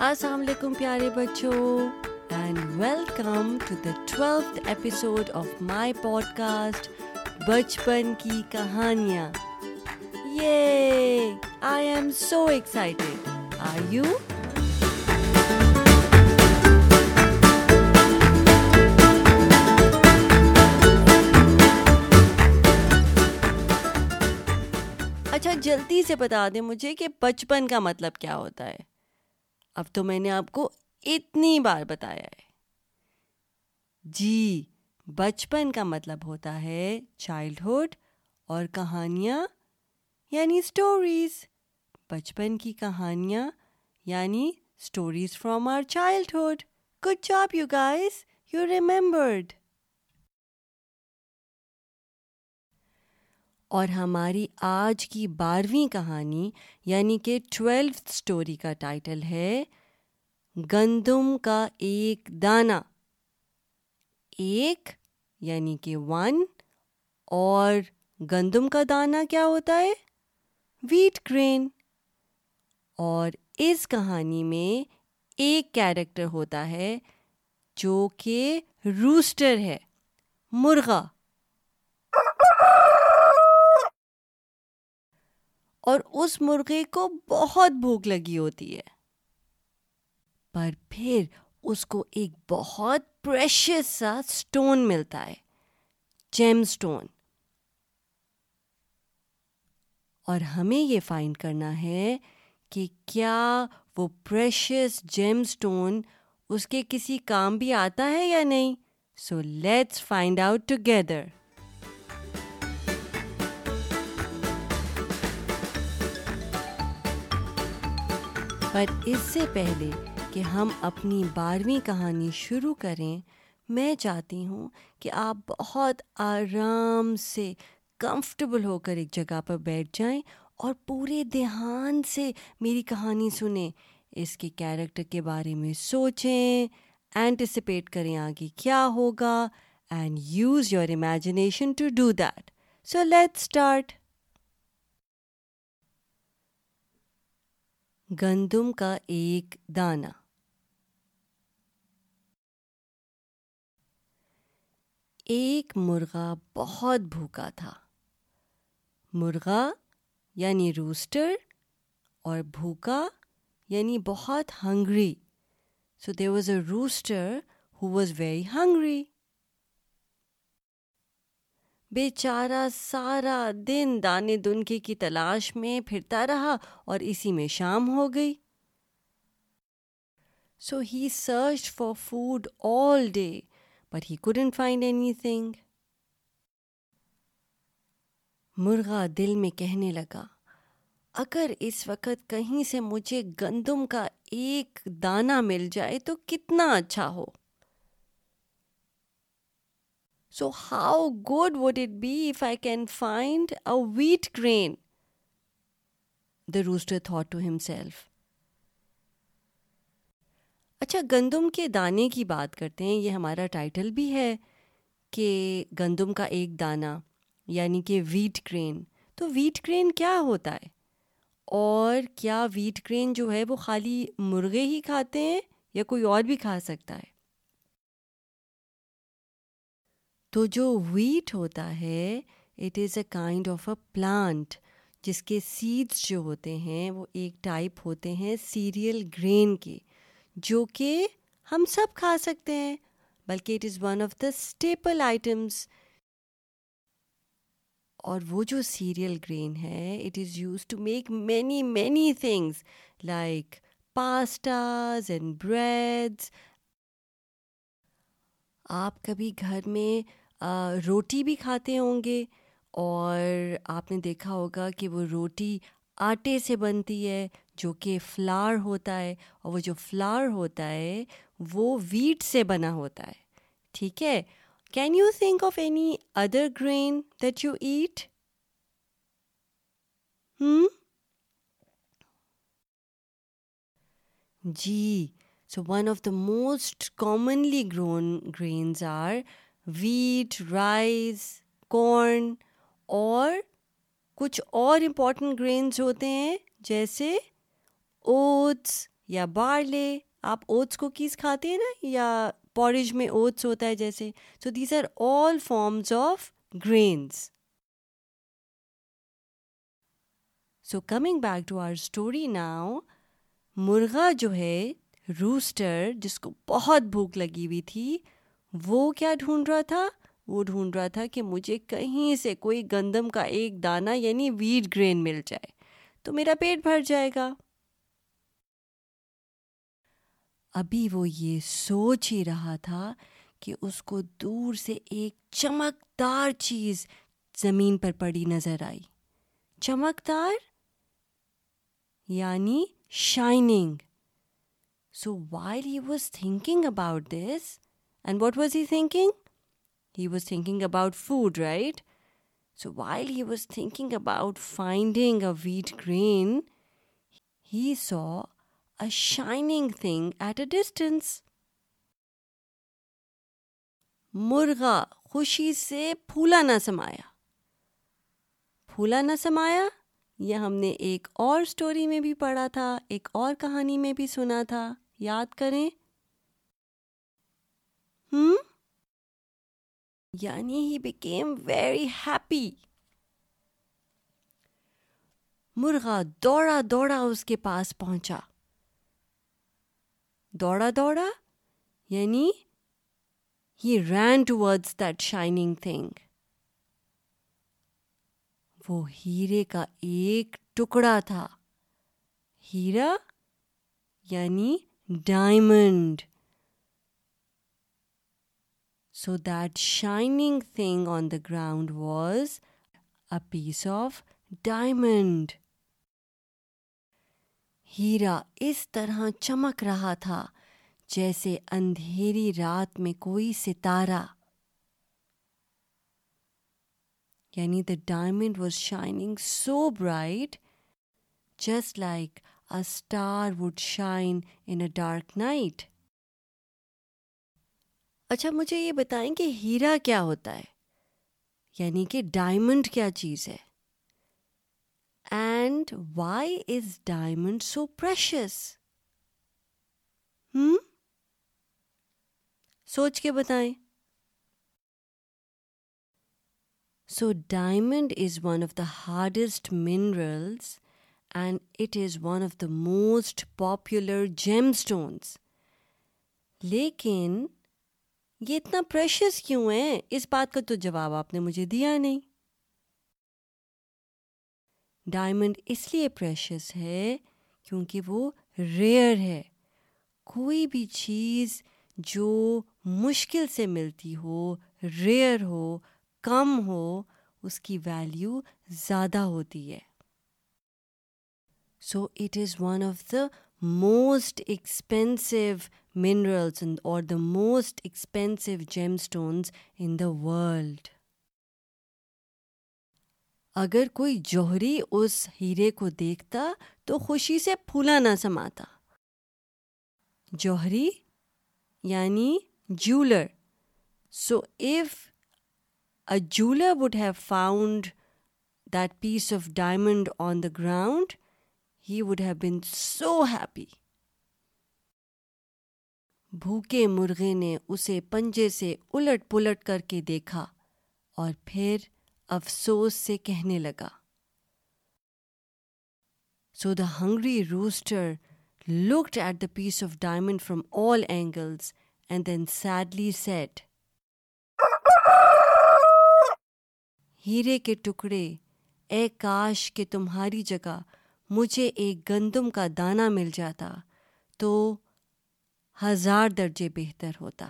السلام علیکم پیارے بچوں and welcome to the twelfth episode of my podcast بچپن کی کہانیاں یہ I am so excited are you اچھا جلدی سے بتا دیں مجھے کہ بچپن کا مطلب کیا ہوتا ہے اب تو میں نے آپ کو اتنی بار بتایا ہے۔ جی بچپن کا مطلب ہوتا ہے چائلڈہڈ اور کہانیاں یعنی اسٹوریز بچپن کی کہانیاں یعنی stories from our childhood good job you guys you remembered اور ہماری آج کی بارہویں کہانی یعنی کہ ٹویلتھ اسٹوری کا ٹائٹل ہے، گندم کا ایک دانہ ایک یعنی کہ ون، اور گندم کا دانہ کیا ہوتا ہے؟ Wheat grain. اور اس کہانی میں ایک کیریکٹر ہوتا ہے جو کہ روسٹر ہے، مرغا۔ اور اس مرغے کو بہت بھوک لگی ہوتی ہے۔ پر پھر اس کو ایک بہت پریشیس سا اسٹون ملتا ہے جیم اسٹون اور ہمیں یہ فائنڈ کرنا ہے کہ کیا وہ پریشیس جیم اسٹون اس کے کسی کام بھی آتا ہے یا نہیں؟ So let's find out together پر اس سے پہلے کہ ہم اپنی بارہویں کہانی شروع کریں، میں چاہتی ہوں کہ آپ بہت آرام سے کمفرٹیبل ہو کر ایک جگہ پر بیٹھ جائیں اور پورے دھیان سے میری کہانی سنیں۔ اس کے کیریکٹر کے بارے میں سوچیں اینٹیسپیٹ کریں آگے کیا ہوگا and use your imagination to do that so let start گندم کا ایک دانہ۔ ایک مرغا بہت بھوکا تھا۔ مرغا یعنی روسٹر اور بھوکا یعنی بہت hungry. So there was a rooster who was very hungry بیچارہ سارا دن دانے دنکے کی تلاش میں پھرتا رہا اور اسی میں شام ہو گئی۔ So he search for food all day but he couldn't find anything مرغا دل میں کہنے لگا، اگر اس وقت کہیں سے مجھے گندم کا ایک دانہ مل جائے تو کتنا اچھا ہو۔ So how good would it be if I can find a wheat grain the rooster thought to himself اچھا گندم کے دانے کی بات کرتے ہیں یہ ہمارا ٹائٹل بھی ہے کہ گندم کا ایک دانہ یعنی کہ ویٹ گرین تو ویٹ گرین کیا ہوتا ہے اور کیا ویٹ گرین جو ہے وہ خالی مرغے ہی کھاتے ہیں یا کوئی اور بھی کھا سکتا ہے تو جو ویٹ ہوتا ہے it is a kind of a plant جس کے سیڈس جو ہوتے ہیں وہ ایک ٹائپ ہوتے ہیں سیریل گرین کے، جو کہ ہم سب کھا سکتے ہیں، بلکہ it is one of the staple items اور وہ جو سیریل گرین ہے it is use to make many many things like pastas and breads آپ کبھی گھر میں روٹی بھی کھاتے ہوں گے اور آپ نے دیکھا ہوگا کہ وہ روٹی آٹے سے بنتی ہے، جو کہ فلاور ہوتا ہے، اور وہ جو فلاور ہوتا ہے، وہ ویٹ سے بنا ہوتا ہے۔ ٹھیک ہے؟ Can you think of any other grain that you eat ہوں جی so one of the most commonly grown grains are wheat rice corn اور کچھ اور امپورٹنٹ گرینس ہوتے ہیں جیسے اوٹس یا بارلے آپ اوٹس کوکیز کھاتے ہیں نا؟ یا پورج میں اوٹس ہوتا ہے جیسے. So these are all forms of grains so coming back to our story now مرغا جو ہے روسٹر جس کو بہت بھوک لگی ہوئی تھی وہ کیا ڈھونڈ رہا تھا؟ وہ ڈھونڈ رہا تھا کہ مجھے کہیں سے کوئی گندم کا ایک دانہ یعنی ویٹ گرین مل جائے تو میرا پیٹ بھر جائے گا۔ ابھی وہ یہ سوچ ہی رہا تھا کہ اس کو دور سے ایک چمکدار چیز زمین پر پڑی نظر آئی۔ چمکدار؟ یعنی shining. So while he was thinking about this and what was he thinking he was thinking about food right so while he was thinking about finding a wheat grain he saw a shining thing at a distance مرغا خوشی سے پھولا نہ سمایا پھولا نہ سمایا یہ ہم نے ایک اور اسٹوری میں بھی پڑھا تھا ایک اور کہانی میں بھی سنا تھا یاد کریں ہم یعنی ہی بیکیم ویری ہیپی مرغا دوڑا دوڑا اس کے پاس پہنچا دوڑا دوڑا یعنی he ran towards that shining thing وہ ہیرے کا ایک ٹکڑا تھا ہیرا یعنی diamond so that shining thing on the ground was a piece of diamond ہیرا اس طرح چمک رہا تھا جیسے اندھیری رات میں کوئی ستارہ۔ یعنی the diamond was shining so bright just like a star would shine in a dark night اچھا مجھے یہ بتائیں کہ ہیرا کیا ہوتا ہے؟ یعنی کہ ڈائمنڈ کیا چیز ہے؟ And why is diamond so precious hmm? سوچ کے بتائیں۔ So diamond is one of the hardest minerals and it is one of the most popular gemstones لیکن یہ اتنا پریشس کیوں ہے؟ اس بات کا تو جواب آپ نے مجھے دیا نہیں۔ ڈائمنڈ اس لیے پریشس ہے کیونکہ وہ ریئر ہے۔ کوئی بھی چیز جو مشکل سے ملتی ہو ریئر ہو، کم ہو، اس کی ویلیو زیادہ ہوتی ہے۔ So it is one of the most expensive minerals اور the most expensive gemstones in the world اگر کوئی جوہری اس ہیرے کو دیکھتا تو خوشی سے پھولا نہ سماتا۔ جوہری یعنی jeweller so if a jeweller would have found that piece of diamond on the ground he would have been so happy بھوکے مرغے نے اسے پنجے سے الٹ پلٹ کر کے دیکھا اور پھر افسوس سے کہنے لگا so the hungry rooster looked at the piece of diamond from all angles and then sadly sat ہیرے کے ٹکڑے اے کاش کہ تمہاری جگہ مجھے ایک گندم کا دانہ مل جاتا تو ہزار درجے بہتر ہوتا۔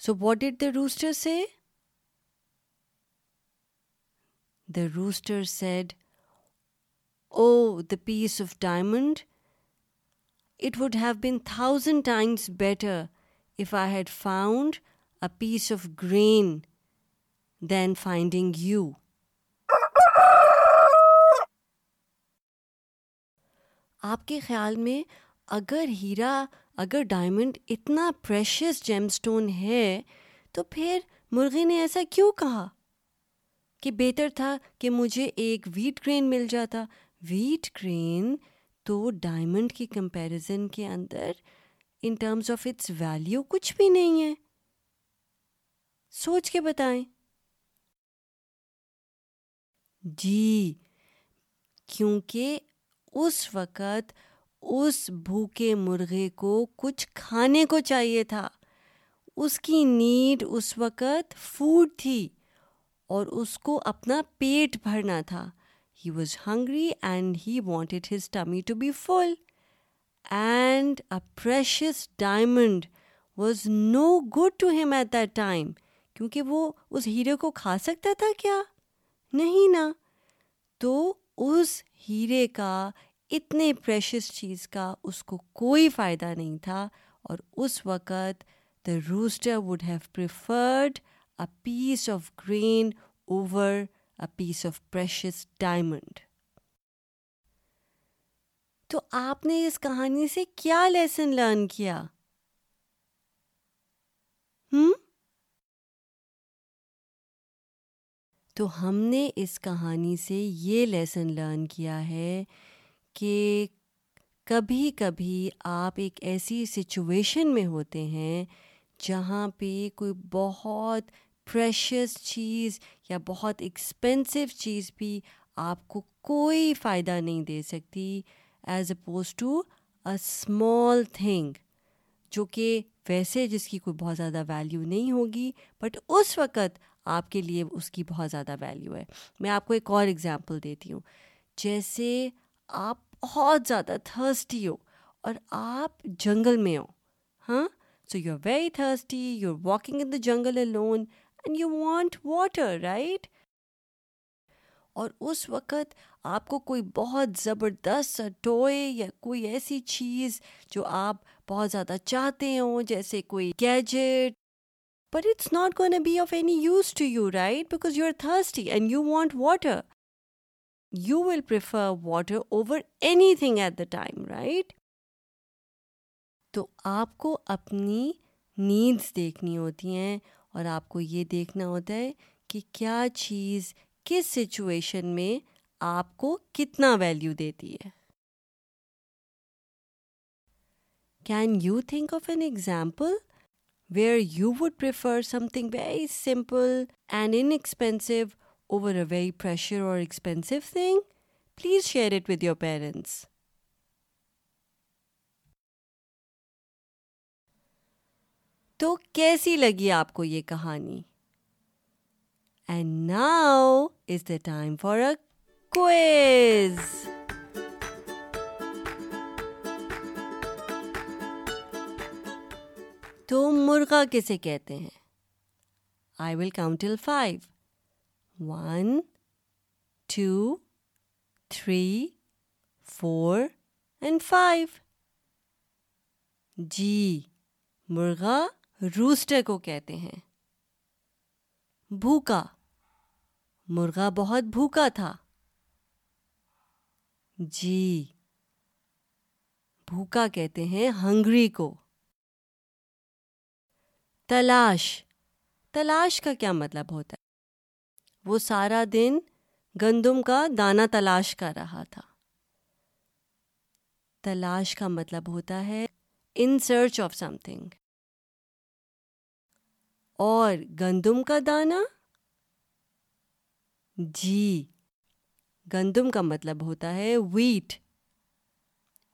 So what did the rooster say the rooster said oh the piece of diamond it would have been thousand times better if I had found a piece of grain then finding you آپ کے خیال میں اگر ہیرا، اگر diamond اتنا precious جیم stone ہے، تو پھر مرغی نے ایسا کیوں کہا؟ کہ بہتر تھا کہ مجھے ایک ویٹ گرین مل جاتا۔ ویٹ گرین تو ڈائمنڈ کی کمپیریزن کے اندر in terms of its value کچھ بھی نہیں ہے۔ سوچ کے بتائیں۔ جی کیونکہ اس وقت اس بھوکے مرغے کو کچھ کھانے کو چاہیے تھا۔ اس کی نیڈ اس وقت فوڈ تھی اور اس کو اپنا پیٹ بھرنا تھا۔ He was hungry and he wanted his tummy to be full and a precious diamond was no good to him at that time کیونکہ وہ اس ہیرے کو کھا سکتا تھا کیا؟ نہیں نا۔ تو اس ہیرے کا، اتنے پریشس چیز کا اس کو کوئی فائدہ نہیں تھا اور اس وقت the rooster would have preferred a piece of grain over a piece of precious diamond تو آپ نے اس کہانی سے کیا لیسن لرن کیا؟ ہم؟ تو ہم نے اس کہانی سے یہ لیسن لرن کیا ہے کہ کبھی کبھی آپ ایک ایسی سچویشن میں ہوتے ہیں جہاں پہ کوئی بہت پریشس چیز یا بہت ایکسپینسو چیز بھی آپ کو کوئی فائدہ نہیں دے سکتی as oppose to a small thing جو کہ ویسے جس کی کوئی بہت زیادہ ویلیو نہیں ہوگی بٹ اس وقت آپ کے لیے اس کی بہت زیادہ ویلیو ہے۔ میں آپ کو ایک اور ایگزامپل دیتی ہوں۔ جیسے آپ بہت زیادہ تھرسٹی ہو اور آپ جنگل میں ہو ہاں؟ So you are very thirsty you are walking in the jungle alone and you want water right اور اس وقت آپ کو کوئی بہت زبردست ٹوئے یا کوئی ایسی چیز جو آپ بہت زیادہ چاہتے ہوں، جیسے کوئی gadget but it's not gonna be of any use to you right because you are thirsty and you want water you will prefer water over anything at the time right تو آپ کو اپنی نیڈس دیکھنی ہوتی ہیں اور آپ کو یہ دیکھنا ہوتا ہے کہ کیا چیز کس سچویشن میں آپ کو کتنا ویلیو دیتی ہے۔ Can you think of an example where you would prefer something very simple and in over a very precious or expensive thing please share it with your parents تو کیسی لگی آپ کو یہ کہانی and now is the time for a quiz تو مرغا کسے کہتے ہیں؟ I will count till five one two three four and five جی مرغا روسٹر کو کہتے ہیں۔ بھوکا، مرغا بہت بھوکا تھا۔ جی بھوکا کہتے ہیں ہنگری کو۔ تلاش۔ تلاش کا کیا مطلب ہوتا ہے؟ وہ سارا دن گندم کا دانا تلاش کر رہا تھا۔ تلاش کا مطلب ہوتا ہے in search of something اور گندم کا دانا جی۔ گندم کا مطلب ہوتا ہے wheat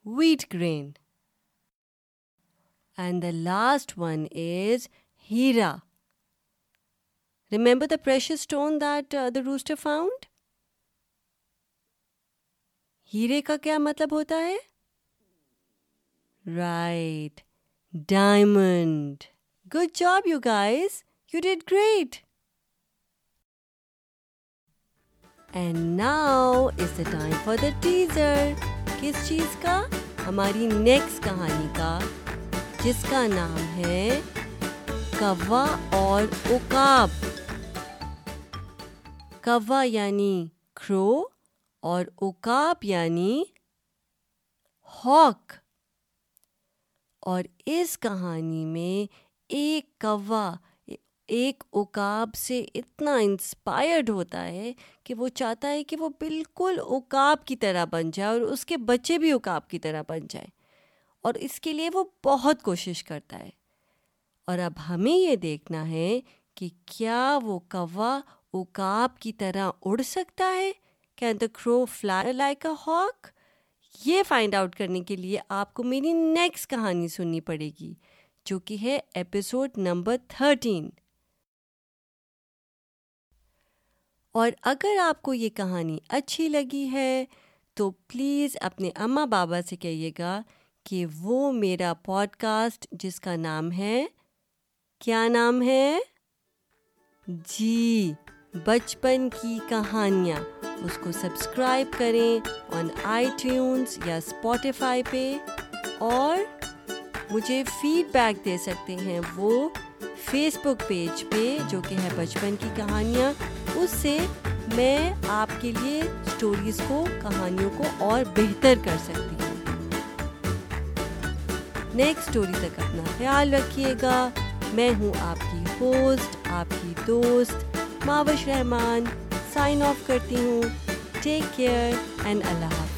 wheat grain and the last one is ہیرا remember the precious stone that the rooster found ہیرے کا کیا مطلب ہوتا ہے right diamond good job you guys you did great and now is the time for the teaser کس چیز کا ہماری نیکسٹ کہانی کا جس کا نام ہے کوا اور اوکاب کوا یعنی کرو اور اوکاب یعنی ہاک۔ اور اس کہانی میں ایک کوا، ایک اکاب سے اتنا انسپائرڈ ہوتا ہے کہ وہ چاہتا ہے کہ وہ بالکل اکاب کی طرح بن جائے اور اس کے بچے بھی اکاب کی طرح بن جائے۔ اور اس کے لیے وہ بہت کوشش کرتا ہے۔ اور اب ہمیں یہ دیکھنا ہے کہ کیا وہ کوا اکاب کی طرح اڑ سکتا ہے؟ Can the crow fly like a hawk یہ فائنڈ آؤٹ کرنے کے لیے آپ کو میری نیکسٹ کہانی سننی پڑے گی، جو کہ ہے ایپیسوڈ نمبر تھرٹین اور اگر آپ کو یہ کہانی اچھی لگی ہے، تو پلیز اپنے اماں بابا سے کہیے گا کہ وہ میرا پوڈ کاسٹ جس کا نام ہے، کیا نام ہے؟ جی بچپن کی کہانیاں۔ اس کو سبسکرائب کریں آن آئی ٹیونس یا اسپوٹیفائی پہ اور مجھے فیڈ بیک دے سکتے ہیں وہ فیس بک پیج پہ جو کہ ہے بچپن کی کہانیاں۔ اس سے میں آپ کے لیے اسٹوریز کو، کہانیوں کو اور بہتر کر سکتی ہوں۔ نیکسٹ اسٹوری تک اپنا خیال رکھیے گا۔ میں ہوں آپ کی ہوسٹ آپ کی دوست، ماوش رحمان سائن آف کرتی ہوں۔ ٹیک کیئر اینڈ اللہ حافظ